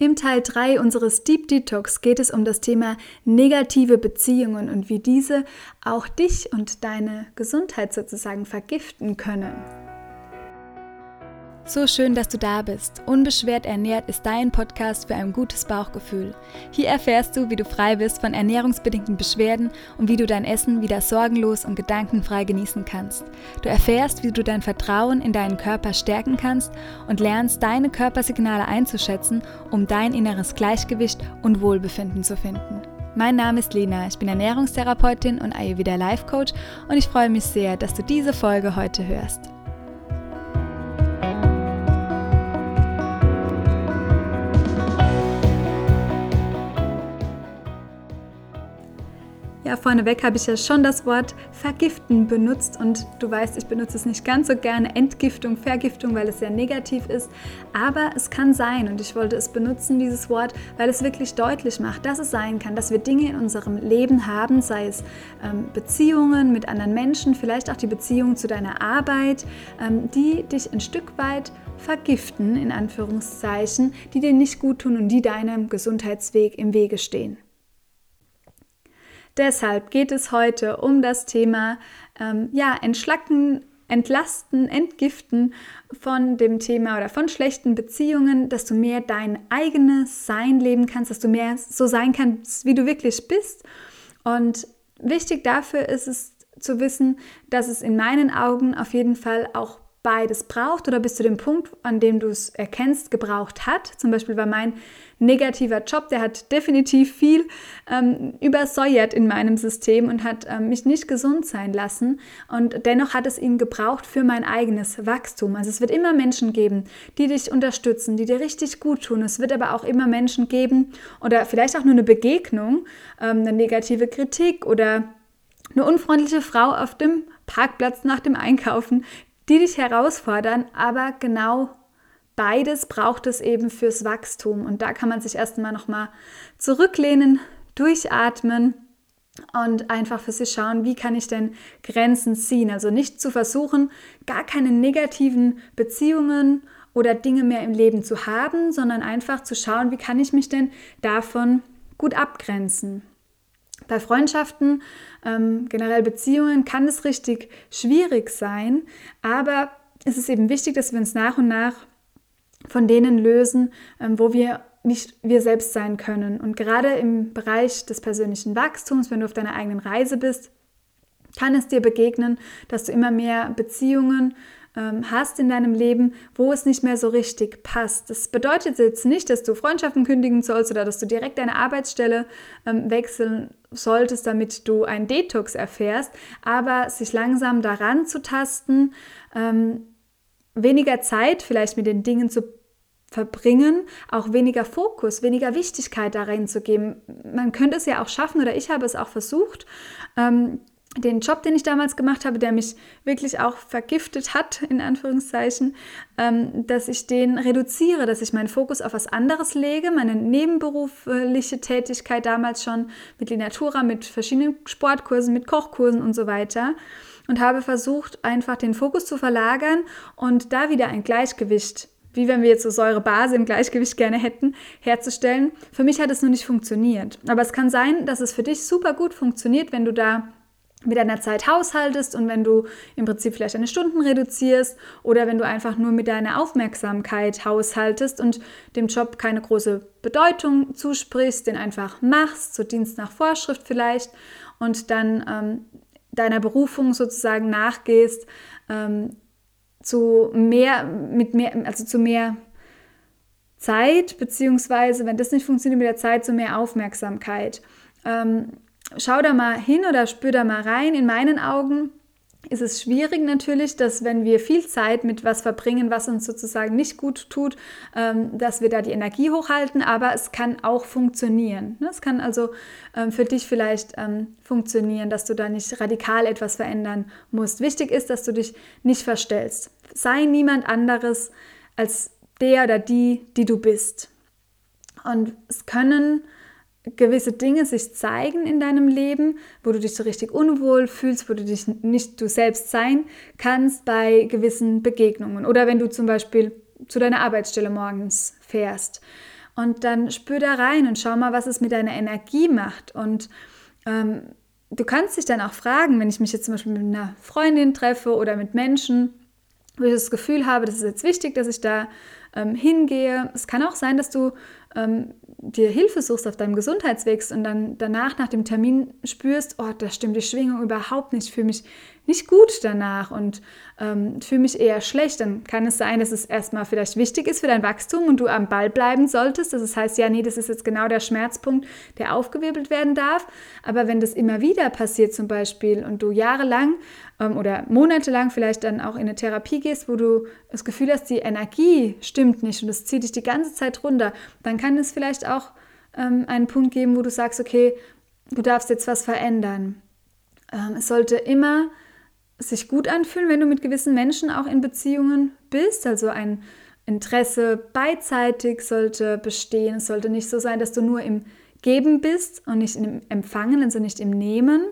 Im Teil 3 unseres Deep Detox geht es um das Thema negative Beziehungen und wie diese auch dich und deine Gesundheit sozusagen vergiften können. So schön, dass du da bist. Unbeschwert ernährt ist dein Podcast für ein gutes Bauchgefühl. Hier erfährst du, wie du frei bist von ernährungsbedingten Beschwerden und wie du dein Essen wieder sorgenlos und gedankenfrei genießen kannst. Du erfährst, wie du dein Vertrauen in deinen Körper stärken kannst und lernst, deine Körpersignale einzuschätzen, um dein inneres Gleichgewicht und Wohlbefinden zu finden. Mein Name ist Lena, ich bin Ernährungstherapeutin und Ayurveda Life Coach und ich freue mich sehr, dass du diese Folge heute hörst. Ja, vorneweg habe ich ja schon das Wort vergiften benutzt und du weißt, ich benutze es nicht ganz so gerne, Entgiftung, Vergiftung, weil es sehr negativ ist, aber es kann sein und ich wollte es benutzen, dieses Wort, weil es wirklich deutlich macht, dass es sein kann, dass wir Dinge in unserem Leben haben, sei es ähm, Beziehungen mit anderen Menschen, vielleicht auch die Beziehung zu deiner Arbeit, ähm, die dich ein Stück weit vergiften, in Anführungszeichen, die dir nicht gut tun und die deinem Gesundheitsweg im Wege stehen. Deshalb geht es heute um das Thema ähm, ja, Entschlacken, Entlasten, Entgiften von dem Thema oder von schlechten Beziehungen, dass du mehr dein eigenes Sein leben kannst, dass du mehr so sein kannst, wie du wirklich bist. Und wichtig dafür ist es zu wissen, dass es in meinen Augen auf jeden Fall auch beides braucht oder bis zu dem Punkt, an dem du es erkennst, gebraucht hat. Zum Beispiel war mein negativer Job, der hat definitiv viel ähm, übersäuert in meinem System und hat ähm, mich nicht gesund sein lassen. Und dennoch hat es ihn gebraucht für mein eigenes Wachstum. Also es wird immer Menschen geben, die dich unterstützen, die dir richtig gut tun. Es wird aber auch immer Menschen geben oder vielleicht auch nur eine Begegnung, ähm, eine negative Kritik oder eine unfreundliche Frau auf dem Parkplatz nach dem Einkaufen, die dich herausfordern, aber genau beides braucht es eben fürs Wachstum. Und da kann man sich erstmal nochmal zurücklehnen, durchatmen und einfach für sich schauen, wie kann ich denn Grenzen ziehen. Also nicht zu versuchen, gar keine negativen Beziehungen oder Dinge mehr im Leben zu haben, sondern einfach zu schauen, wie kann ich mich denn davon gut abgrenzen. Bei Freundschaften, ähm, generell Beziehungen kann es richtig schwierig sein, aber es ist eben wichtig, dass wir uns nach und nach von denen lösen, ähm, wo wir nicht wir selbst sein können. Und gerade im Bereich des persönlichen Wachstums, wenn du auf deiner eigenen Reise bist, kann es dir begegnen, dass du immer mehr Beziehungen ähm, hast in deinem Leben, wo es nicht mehr so richtig passt. Das bedeutet jetzt nicht, dass du Freundschaften kündigen sollst oder dass du direkt deine Arbeitsstelle ähm, wechseln solltest, damit du einen Detox erfährst, aber sich langsam daran zu tasten, weniger Zeit vielleicht mit den Dingen zu verbringen, auch weniger Fokus, weniger Wichtigkeit darin zu geben. Man könnte es ja auch schaffen, oder ich habe es auch versucht, ähm, den Job, den ich damals gemacht habe, der mich wirklich auch vergiftet hat, in Anführungszeichen, ähm, dass ich den reduziere, dass ich meinen Fokus auf was anderes lege, meine nebenberufliche Tätigkeit damals schon mit Linatura, mit verschiedenen Sportkursen, mit Kochkursen und so weiter. Und habe versucht, einfach den Fokus zu verlagern und da wieder ein Gleichgewicht wie wenn wir jetzt so Säurebase im Gleichgewicht gerne hätten, herzustellen. Für mich hat es nur nicht funktioniert. Aber es kann sein, dass es für dich super gut funktioniert, wenn du da mit deiner Zeit haushaltest und wenn du im Prinzip vielleicht deine Stunden reduzierst oder wenn du einfach nur mit deiner Aufmerksamkeit haushaltest und dem Job keine große Bedeutung zusprichst, den einfach machst, so Dienst nach Vorschrift vielleicht und dann ähm, deiner Berufung sozusagen nachgehst, ähm, zu mehr, mit mehr, also zu mehr Zeit, beziehungsweise, wenn das nicht funktioniert mit der Zeit, zu mehr Aufmerksamkeit. Ähm, schau da mal hin oder spür da mal rein. In meinen Augen ist es schwierig natürlich, dass wenn wir viel Zeit mit was verbringen, was uns sozusagen nicht gut tut, ähm, dass wir da die Energie hochhalten, aber es kann auch funktionieren. Ne? Es kann also ähm, für dich vielleicht ähm, funktionieren, dass du da nicht radikal etwas verändern musst. Wichtig ist, dass du dich nicht verstellst. Sei niemand anderes als der oder die, die du bist. Und es können gewisse Dinge sich zeigen in deinem Leben, wo du dich so richtig unwohl fühlst, wo du dich nicht du selbst sein kannst bei gewissen Begegnungen. Oder wenn du zum Beispiel zu deiner Arbeitsstelle morgens fährst. Und dann spür da rein und schau mal, was es mit deiner Energie macht. Und ähm, du kannst dich dann auch fragen, wenn ich mich jetzt zum Beispiel mit einer Freundin treffe oder mit Menschen, wo ich das Gefühl habe, das ist jetzt wichtig, dass ich da ähm, hingehe. Es kann auch sein, dass du ähm, dir Hilfe suchst auf deinem Gesundheitsweg und dann danach nach dem Termin spürst, oh, da stimmt die Schwingung überhaupt nicht, ich fühle mich nicht gut danach und ähm, fühle mich eher schlecht, dann kann es sein, dass es erstmal vielleicht wichtig ist für dein Wachstum und du am Ball bleiben solltest. Das heißt, ja, nee, das ist jetzt genau der Schmerzpunkt, der aufgewirbelt werden darf. Aber wenn das immer wieder passiert zum Beispiel und du jahrelang ähm, oder monatelang vielleicht dann auch in eine Therapie gehst, wo du das Gefühl hast, die Energie stimmt nicht und es zieht dich die ganze Zeit runter, dann kann es vielleicht auch ähm, einen Punkt geben, wo du sagst, okay, du darfst jetzt was verändern. Ähm, es sollte immer sich gut anfühlen, wenn du mit gewissen Menschen auch in Beziehungen bist. Also ein Interesse beidseitig sollte bestehen. Es sollte nicht so sein, dass du nur im Geben bist und nicht im Empfangen, also nicht im Nehmen.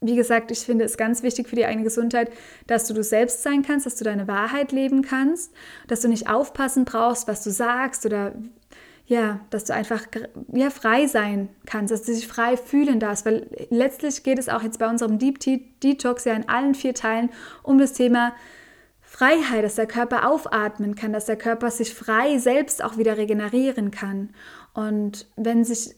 Wie gesagt, ich finde es ganz wichtig für die eigene Gesundheit, dass du du selbst sein kannst, dass du deine Wahrheit leben kannst, dass du nicht aufpassen brauchst, was du sagst oder ja, dass du einfach ja, frei sein kannst, dass du dich frei fühlen darfst, weil letztlich geht es auch jetzt bei unserem Deep Detox ja in allen vier Teilen um das Thema Freiheit, dass der Körper aufatmen kann, dass der Körper sich frei selbst auch wieder regenerieren kann. Und wenn sich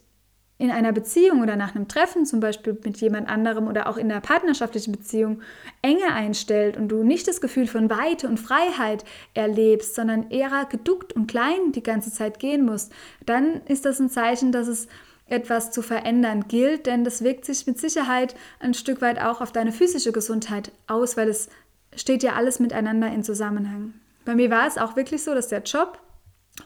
in einer Beziehung oder nach einem Treffen zum Beispiel mit jemand anderem oder auch in einer partnerschaftlichen Beziehung Enge einstellt und du nicht das Gefühl von Weite und Freiheit erlebst, sondern eher geduckt und klein die ganze Zeit gehen musst, dann ist das ein Zeichen, dass es etwas zu verändern gilt, denn das wirkt sich mit Sicherheit ein Stück weit auch auf deine physische Gesundheit aus, weil es steht ja alles miteinander in Zusammenhang. Bei mir war es auch wirklich so, dass der Job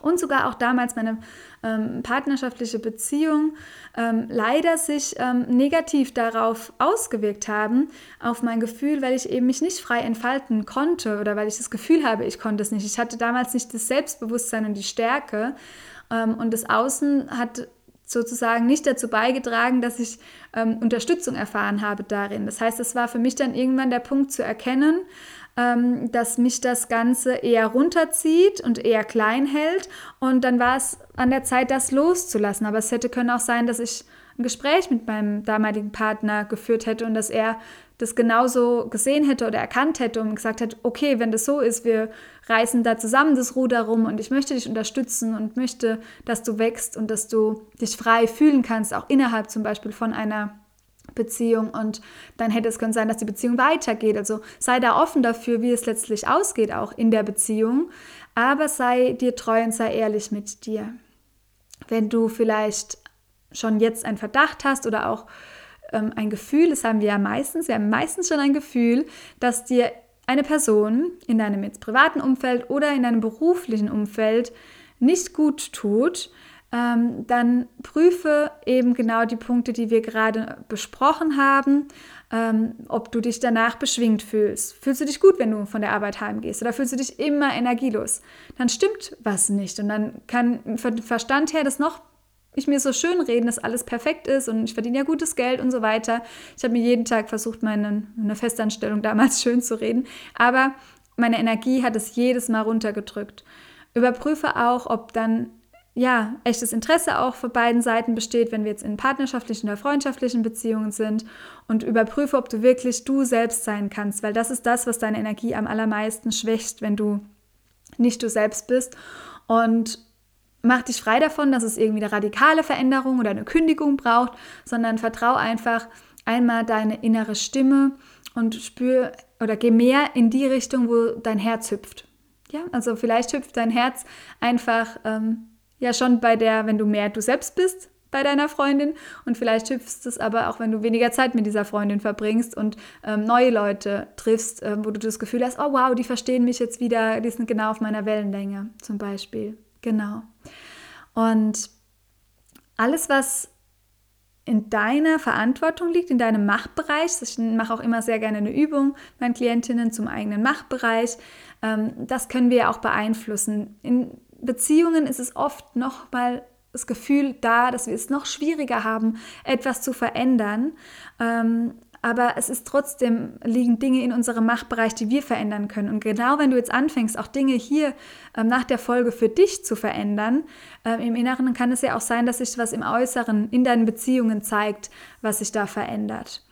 und sogar auch damals meine ähm, partnerschaftliche Beziehung ähm, leider sich ähm, negativ darauf ausgewirkt haben, auf mein Gefühl, weil ich eben mich nicht frei entfalten konnte oder weil ich das Gefühl habe, ich konnte es nicht. Ich hatte damals nicht das Selbstbewusstsein und die Stärke ähm, und das Außen hat sozusagen nicht dazu beigetragen, dass ich ähm, Unterstützung erfahren habe darin. Das heißt, es war für mich dann irgendwann der Punkt zu erkennen, ähm, dass mich das Ganze eher runterzieht und eher klein hält. Und dann war es an der Zeit, das loszulassen. Aber es hätte können auch sein, dass ich ein Gespräch mit meinem damaligen Partner geführt hätte und dass er das genauso gesehen hätte oder erkannt hätte und gesagt hätte, okay, wenn das so ist, wir reißen da zusammen das Ruder rum und ich möchte dich unterstützen und möchte, dass du wächst und dass du dich frei fühlen kannst, auch innerhalb zum Beispiel von einer Beziehung und dann hätte es können sein, dass die Beziehung weitergeht. Also sei da offen dafür, wie es letztlich ausgeht, auch in der Beziehung, aber sei dir treu und sei ehrlich mit dir. Wenn du vielleicht schon jetzt einen Verdacht hast oder auch ähm, ein Gefühl, das haben wir ja meistens, wir haben meistens schon ein Gefühl, dass dir eine Person in deinem jetzt privaten Umfeld oder in deinem beruflichen Umfeld nicht gut tut, ähm, dann prüfe eben genau die Punkte, die wir gerade besprochen haben, ähm, ob du dich danach beschwingt fühlst. Fühlst du dich gut, wenn du von der Arbeit heimgehst oder fühlst du dich immer energielos? Dann stimmt was nicht und dann kann von Verstand her das noch ich mir so schön reden, dass alles perfekt ist und ich verdiene ja gutes Geld und so weiter. Ich habe mir jeden Tag versucht, meine, meine Festanstellung damals schön zu reden, aber meine Energie hat es jedes Mal runtergedrückt. Überprüfe auch, ob dann ja, echtes Interesse auch für beiden Seiten besteht, wenn wir jetzt in partnerschaftlichen oder freundschaftlichen Beziehungen sind und überprüfe, ob du wirklich du selbst sein kannst, weil das ist das, was deine Energie am allermeisten schwächt, wenn du nicht du selbst bist und mach dich frei davon, dass es irgendwie eine radikale Veränderung oder eine Kündigung braucht, sondern vertrau einfach einmal deine innere Stimme und spür oder geh mehr in die Richtung, wo dein Herz hüpft. Ja, also vielleicht hüpft dein Herz einfach ähm, ja schon bei der, wenn du mehr du selbst bist bei deiner Freundin und vielleicht hüpfst es aber auch, wenn du weniger Zeit mit dieser Freundin verbringst und ähm, neue Leute triffst, ähm, wo du das Gefühl hast, oh wow, die verstehen mich jetzt wieder, die sind genau auf meiner Wellenlänge zum Beispiel. Genau. Und alles, was in deiner Verantwortung liegt, in deinem Machtbereich. Ich mache auch immer sehr gerne eine Übung meinen Klientinnen zum eigenen Machtbereich. Ähm, das können wir auch beeinflussen. In Beziehungen ist es oft noch mal das Gefühl da, dass wir es noch schwieriger haben, etwas zu verändern. Ähm, aber es ist trotzdem, liegen Dinge in unserem Machtbereich, die wir verändern können. Und genau wenn du jetzt anfängst, auch Dinge hier ähm, nach der Folge für dich zu verändern, ähm, im Inneren kann es ja auch sein, dass sich was im Äußeren, in deinen Beziehungen zeigt, was sich da verändert.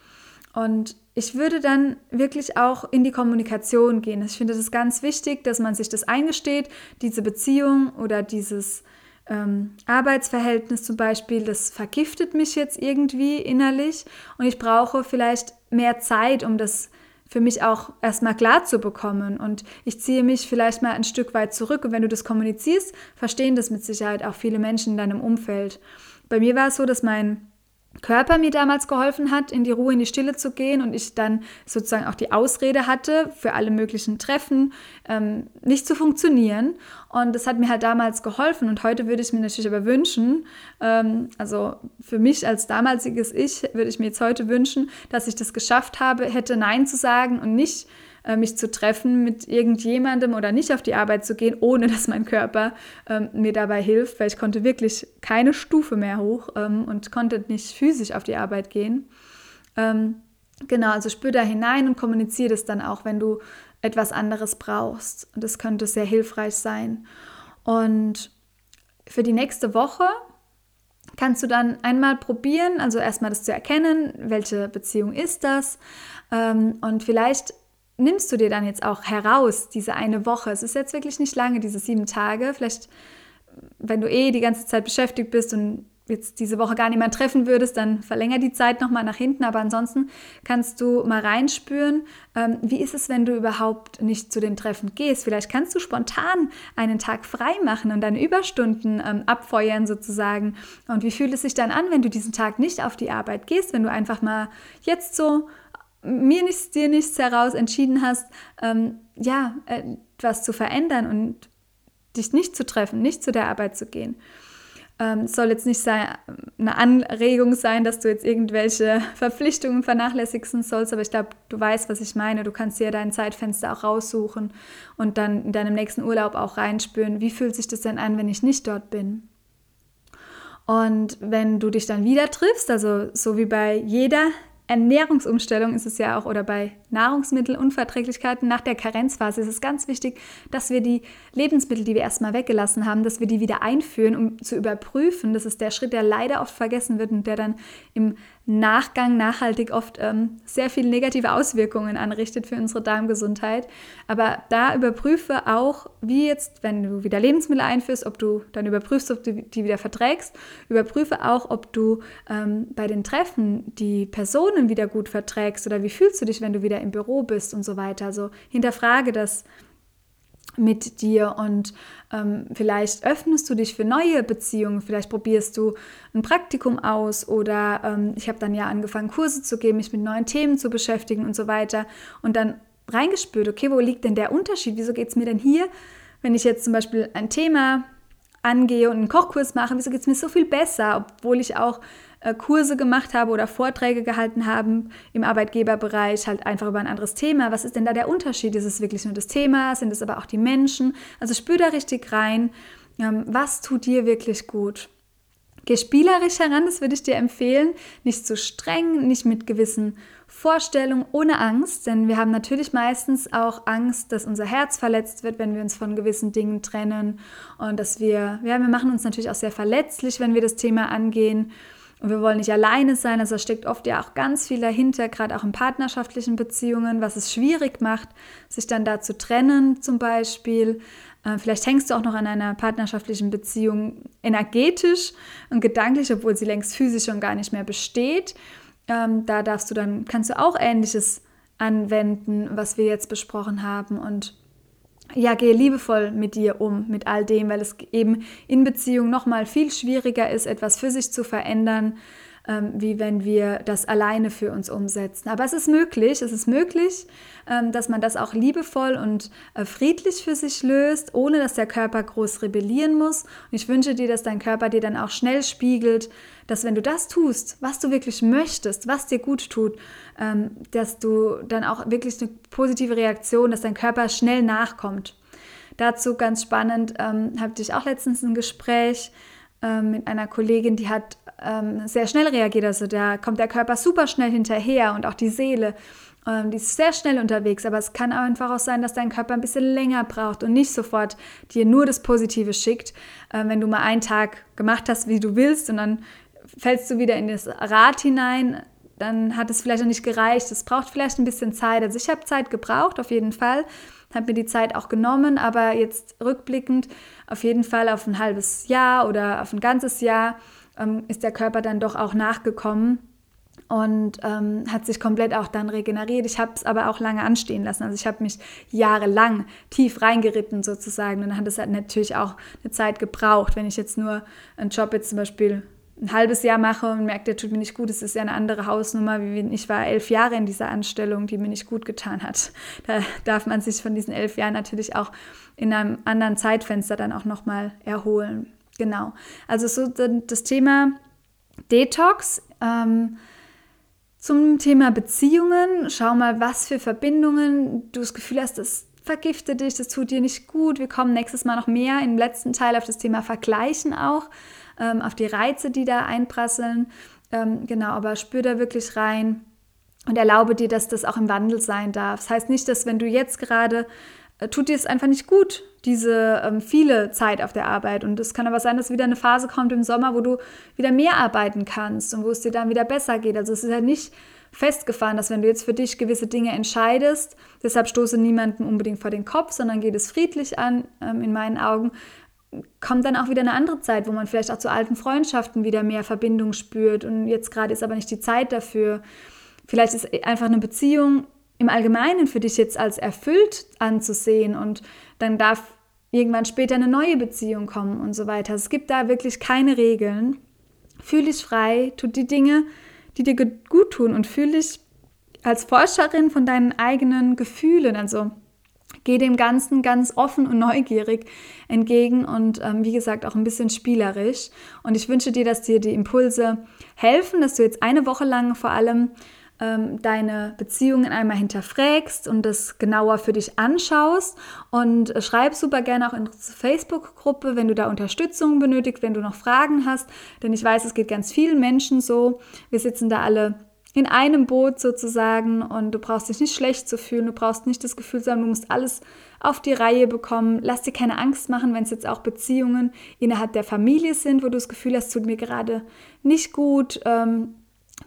Und ich würde dann wirklich auch in die Kommunikation gehen. Ich finde es ganz wichtig, dass man sich das eingesteht, diese Beziehung oder dieses ähm, Arbeitsverhältnis zum Beispiel, das vergiftet mich jetzt irgendwie innerlich und ich brauche vielleicht mehr Zeit, um das für mich auch erstmal klar zu bekommen. Und ich ziehe mich vielleicht mal ein Stück weit zurück. Und wenn du das kommunizierst, verstehen das mit Sicherheit auch viele Menschen in deinem Umfeld. Bei mir war es so, dass mein Körper mir damals geholfen hat, in die Ruhe, in die Stille zu gehen und ich dann sozusagen auch die Ausrede hatte, für alle möglichen Treffen ähm, nicht zu funktionieren. Und das hat mir halt damals geholfen und heute würde ich mir natürlich aber wünschen, ähm, also für mich als damaliges Ich würde ich mir jetzt heute wünschen, dass ich das geschafft habe, hätte Nein zu sagen und nicht mich zu treffen mit irgendjemandem oder nicht auf die Arbeit zu gehen, ohne dass mein Körper ähm, mir dabei hilft, weil ich konnte wirklich keine Stufe mehr hoch ähm, und konnte nicht physisch auf die Arbeit gehen. Ähm, genau, also spür da hinein und kommuniziere das dann auch, wenn du etwas anderes brauchst. Und das könnte sehr hilfreich sein. Und für die nächste Woche kannst du dann einmal probieren, also erstmal das zu erkennen, welche Beziehung ist das. Ähm, und vielleicht nimmst du dir dann jetzt auch heraus, diese eine Woche? Es ist jetzt wirklich nicht lange, diese sieben Tage. Vielleicht, wenn du eh die ganze Zeit beschäftigt bist und jetzt diese Woche gar niemand treffen würdest, dann verlänger die Zeit nochmal nach hinten. Aber ansonsten kannst du mal reinspüren, ähm, wie ist es, wenn du überhaupt nicht zu den Treffen gehst. Vielleicht kannst du spontan einen Tag frei machen und deine Überstunden ähm, abfeuern sozusagen. Und wie fühlt es sich dann an, wenn du diesen Tag nicht auf die Arbeit gehst, wenn du einfach mal jetzt so mir nichts, dir nichts heraus entschieden hast, ähm, ja, etwas zu verändern und dich nicht zu treffen, nicht zu der Arbeit zu gehen. Ähm, soll jetzt nicht sein, eine Anregung sein, dass du jetzt irgendwelche Verpflichtungen vernachlässigen sollst, aber ich glaube, du weißt, was ich meine. Du kannst dir dein Zeitfenster auch raussuchen und dann in deinem nächsten Urlaub auch reinspüren, wie fühlt sich das denn an, wenn ich nicht dort bin. Und wenn du dich dann wieder triffst, also so wie bei jeder Ernährungsumstellung ist es ja auch, oder bei Nahrungsmittelunverträglichkeiten nach der Karenzphase ist es ganz wichtig, dass wir die Lebensmittel, die wir erstmal weggelassen haben, dass wir die wieder einführen, um zu überprüfen. Das ist der Schritt, der leider oft vergessen wird und der dann im Nachgang nachhaltig oft ähm, sehr viele negative Auswirkungen anrichtet für unsere Darmgesundheit. Aber da überprüfe auch, wie jetzt, wenn du wieder Lebensmittel einführst, ob du dann überprüfst, ob du die wieder verträgst. Überprüfe auch, ob du ähm, bei den Treffen die Personen wieder gut verträgst oder wie fühlst du dich, wenn du wieder im Büro bist und so weiter. Also hinterfrage das mit dir und ähm, vielleicht öffnest du dich für neue Beziehungen, vielleicht probierst du ein Praktikum aus oder ähm, ich habe dann ja angefangen, Kurse zu geben, mich mit neuen Themen zu beschäftigen und so weiter und dann reingespürt, okay, wo liegt denn der Unterschied? Wieso geht es mir denn hier, wenn ich jetzt zum Beispiel ein Thema angehe und einen Kochkurs mache, wieso geht es mir so viel besser, obwohl ich auch äh, Kurse gemacht habe oder Vorträge gehalten haben im Arbeitgeberbereich, halt einfach über ein anderes Thema. Was ist denn da der Unterschied? Ist es wirklich nur das Thema? Sind es aber auch die Menschen? Also spür da richtig rein. Ähm, was tut dir wirklich gut? Geh spielerisch heran, das würde ich dir empfehlen. Nicht zu streng, nicht mit gewissen Vorstellungen, ohne Angst, denn wir haben natürlich meistens auch Angst, dass unser Herz verletzt wird, wenn wir uns von gewissen Dingen trennen und dass wir, ja, wir machen uns natürlich auch sehr verletzlich, wenn wir das Thema angehen. Und wir wollen nicht alleine sein, also da steckt oft ja auch ganz viel dahinter, gerade auch in partnerschaftlichen Beziehungen, was es schwierig macht, sich dann da zu trennen zum Beispiel. Äh, vielleicht hängst du auch noch an einer partnerschaftlichen Beziehung energetisch und gedanklich, obwohl sie längst physisch schon gar nicht mehr besteht. Ähm, da darfst du dann, kannst du auch Ähnliches anwenden, was wir jetzt besprochen haben und ja, gehe liebevoll mit dir um, mit all dem, weil es eben in Beziehung nochmal viel schwieriger ist, etwas für sich zu verändern, ähm, wie wenn wir das alleine für uns umsetzen. Aber es ist möglich, es ist möglich, ähm, dass man das auch liebevoll und äh, friedlich für sich löst, ohne dass der Körper groß rebellieren muss. Und ich wünsche dir, dass dein Körper dir dann auch schnell spiegelt, dass wenn du das tust, was du wirklich möchtest, was dir gut tut, ähm, dass du dann auch wirklich eine positive Reaktion, dass dein Körper schnell nachkommt. Dazu ganz spannend, ähm, hatte ich auch letztens ein Gespräch ähm, mit einer Kollegin, die hat ähm, sehr schnell reagiert. Also da kommt der Körper super schnell hinterher und auch die Seele. Ähm, die ist sehr schnell unterwegs, aber es kann einfach auch sein, dass dein Körper ein bisschen länger braucht und nicht sofort dir nur das Positive schickt. Ähm, wenn du mal einen Tag gemacht hast, wie du willst, und dann fällst du wieder in das Rad hinein, dann hat es vielleicht noch nicht gereicht. Es braucht vielleicht ein bisschen Zeit. Also ich habe Zeit gebraucht, auf jeden Fall. Habe mir die Zeit auch genommen, aber jetzt rückblickend auf jeden Fall auf ein halbes Jahr oder auf ein ganzes Jahr ähm, ist der Körper dann doch auch nachgekommen und ähm, hat sich komplett auch dann regeneriert. Ich habe es aber auch lange anstehen lassen. Also ich habe mich jahrelang tief reingeritten sozusagen. Und dann hat es halt natürlich auch eine Zeit gebraucht. Wenn ich jetzt nur einen Job jetzt zum Beispiel ein halbes Jahr mache und merke, der tut mir nicht gut, es ist ja eine andere Hausnummer, wie ich war elf Jahre in dieser Anstellung, die mir nicht gut getan hat. Da darf man sich von diesen elf Jahren natürlich auch in einem anderen Zeitfenster dann auch nochmal erholen. Genau. Also so das Thema Detox. Ähm, zum Thema Beziehungen, schau mal, was für Verbindungen du das Gefühl hast, das vergiftet dich, das tut dir nicht gut. Wir kommen nächstes Mal noch mehr im letzten Teil auf das Thema Vergleichen auch, ähm, auf die Reize, die da einprasseln. Ähm, genau, aber spür da wirklich rein und erlaube dir, dass das auch im Wandel sein darf. Das heißt nicht, dass wenn du jetzt gerade äh, tut dir es einfach nicht gut, diese ähm, viele Zeit auf der Arbeit. Und es kann aber sein, dass wieder eine Phase kommt im Sommer, wo du wieder mehr arbeiten kannst und wo es dir dann wieder besser geht. Also es ist halt nicht festgefahren, dass wenn du jetzt für dich gewisse Dinge entscheidest, deshalb stoße niemanden unbedingt vor den Kopf, sondern geht es friedlich an, ähm, in meinen Augen, kommt dann auch wieder eine andere Zeit, wo man vielleicht auch zu alten Freundschaften wieder mehr Verbindung spürt. Und jetzt gerade ist aber nicht die Zeit dafür. Vielleicht ist einfach eine Beziehung im Allgemeinen für dich jetzt als erfüllt anzusehen und dann darf irgendwann später eine neue Beziehung kommen und so weiter. Es gibt da wirklich keine Regeln. Fühl dich frei, tu die Dinge, die dir gut tun und fühl dich als Forscherin von deinen eigenen Gefühlen. Also geh dem Ganzen ganz offen und neugierig entgegen und ähm, wie gesagt auch ein bisschen spielerisch. Und ich wünsche dir, dass dir die Impulse helfen, dass du jetzt eine Woche lang vor allem ähm, deine Beziehungen einmal hinterfragst und das genauer für dich anschaust. Und äh, schreib super gerne auch in unsere Facebook-Gruppe, wenn du da Unterstützung benötigst, wenn du noch Fragen hast. Denn ich weiß, es geht ganz vielen Menschen so. Wir sitzen da alle in einem Boot sozusagen und du brauchst dich nicht schlecht zu fühlen, du brauchst nicht das Gefühl zu haben, du musst alles auf die Reihe bekommen. Lass dir keine Angst machen, wenn es jetzt auch Beziehungen innerhalb der Familie sind, wo du das Gefühl hast, tut mir gerade nicht gut. Ähm,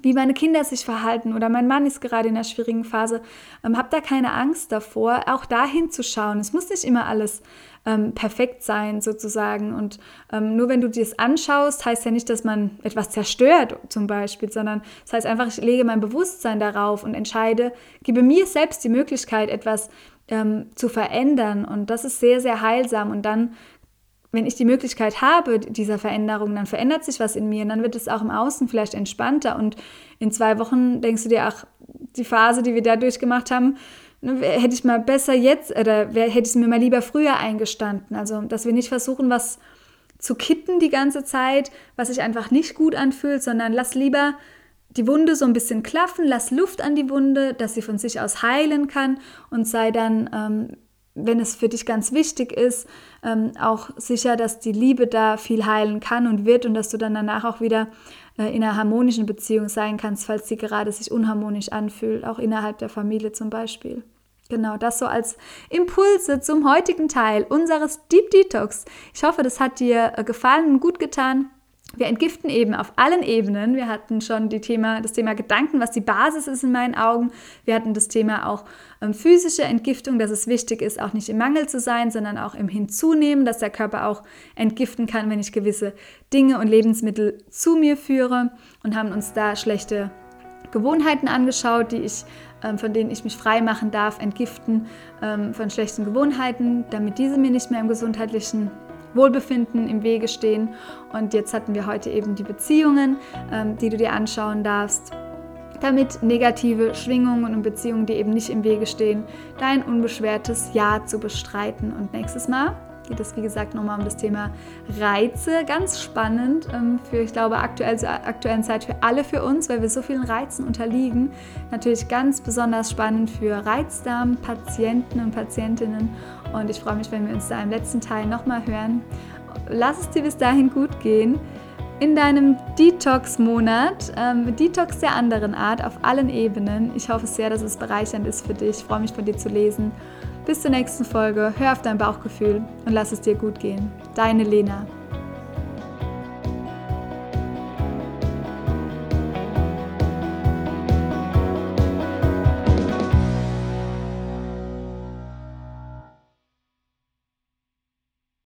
wie meine Kinder sich verhalten oder mein Mann ist gerade in einer schwierigen Phase. Ähm, hab da keine Angst davor, auch dahin zu schauen. Es muss nicht immer alles ähm, perfekt sein sozusagen. Und ähm, nur wenn du dir das anschaust, heißt ja nicht, dass man etwas zerstört zum Beispiel, sondern das heißt einfach, ich lege mein Bewusstsein darauf und entscheide, gebe mir selbst die Möglichkeit, etwas ähm, zu verändern. Und das ist sehr, sehr heilsam. Und dann wenn ich die Möglichkeit habe dieser Veränderung, dann verändert sich was in mir und dann wird es auch im Außen vielleicht entspannter und in zwei Wochen denkst du dir, ach, die Phase, die wir da durchgemacht haben, ne, hätte ich mal besser jetzt oder hätte ich es mir mal lieber früher eingestanden. Also, dass wir nicht versuchen, was zu kitten die ganze Zeit, was sich einfach nicht gut anfühlt, sondern lass lieber die Wunde so ein bisschen klaffen, lass Luft an die Wunde, dass sie von sich aus heilen kann und sei dann ähm, wenn es für dich ganz wichtig ist, ähm, auch sicher, dass die Liebe da viel heilen kann und wird und dass du dann danach auch wieder äh, in einer harmonischen Beziehung sein kannst, falls sie gerade sich unharmonisch anfühlt, auch innerhalb der Familie zum Beispiel. Genau, das so als Impulse zum heutigen Teil unseres Deep Detox. Ich hoffe, das hat dir äh, gefallen und gut getan. Wir entgiften eben auf allen Ebenen. Wir hatten schon Thema, das Thema Gedanken, was die Basis ist in meinen Augen. Wir hatten das Thema auch ähm, physische Entgiftung, dass es wichtig ist, auch nicht im Mangel zu sein, sondern auch im Hinzunehmen, dass der Körper auch entgiften kann, wenn ich gewisse Dinge und Lebensmittel zu mir führe und haben uns da schlechte Gewohnheiten angeschaut, die ich, ähm, von denen ich mich frei machen darf, entgiften ähm, von schlechten Gewohnheiten, damit diese mir nicht mehr im gesundheitlichen Wohlbefinden im Wege stehen. Und jetzt hatten wir heute eben die Beziehungen, ähm, die du dir anschauen darfst damit negative Schwingungen und Beziehungen, die eben nicht im Wege stehen, dein unbeschwertes Ja zu bestreiten. Und nächstes Mal geht es, wie gesagt, nochmal um das Thema Reize. Ganz spannend ähm, für, ich glaube, aktuell, zur aktuellen Zeit für alle für uns, weil wir so vielen Reizen unterliegen. Natürlich ganz besonders spannend für Reizdarmpatienten und Patientinnen. Und ich freue mich, wenn wir uns da im letzten Teil nochmal hören. Lass es dir bis dahin gut gehen in deinem Detox-Monat, ähm, Detox der anderen Art auf allen Ebenen. Ich hoffe sehr, dass es bereichernd ist für dich. Ich freue mich von dir zu lesen. Bis zur nächsten Folge, hör auf dein Bauchgefühl und lass es dir gut gehen. Deine Lena.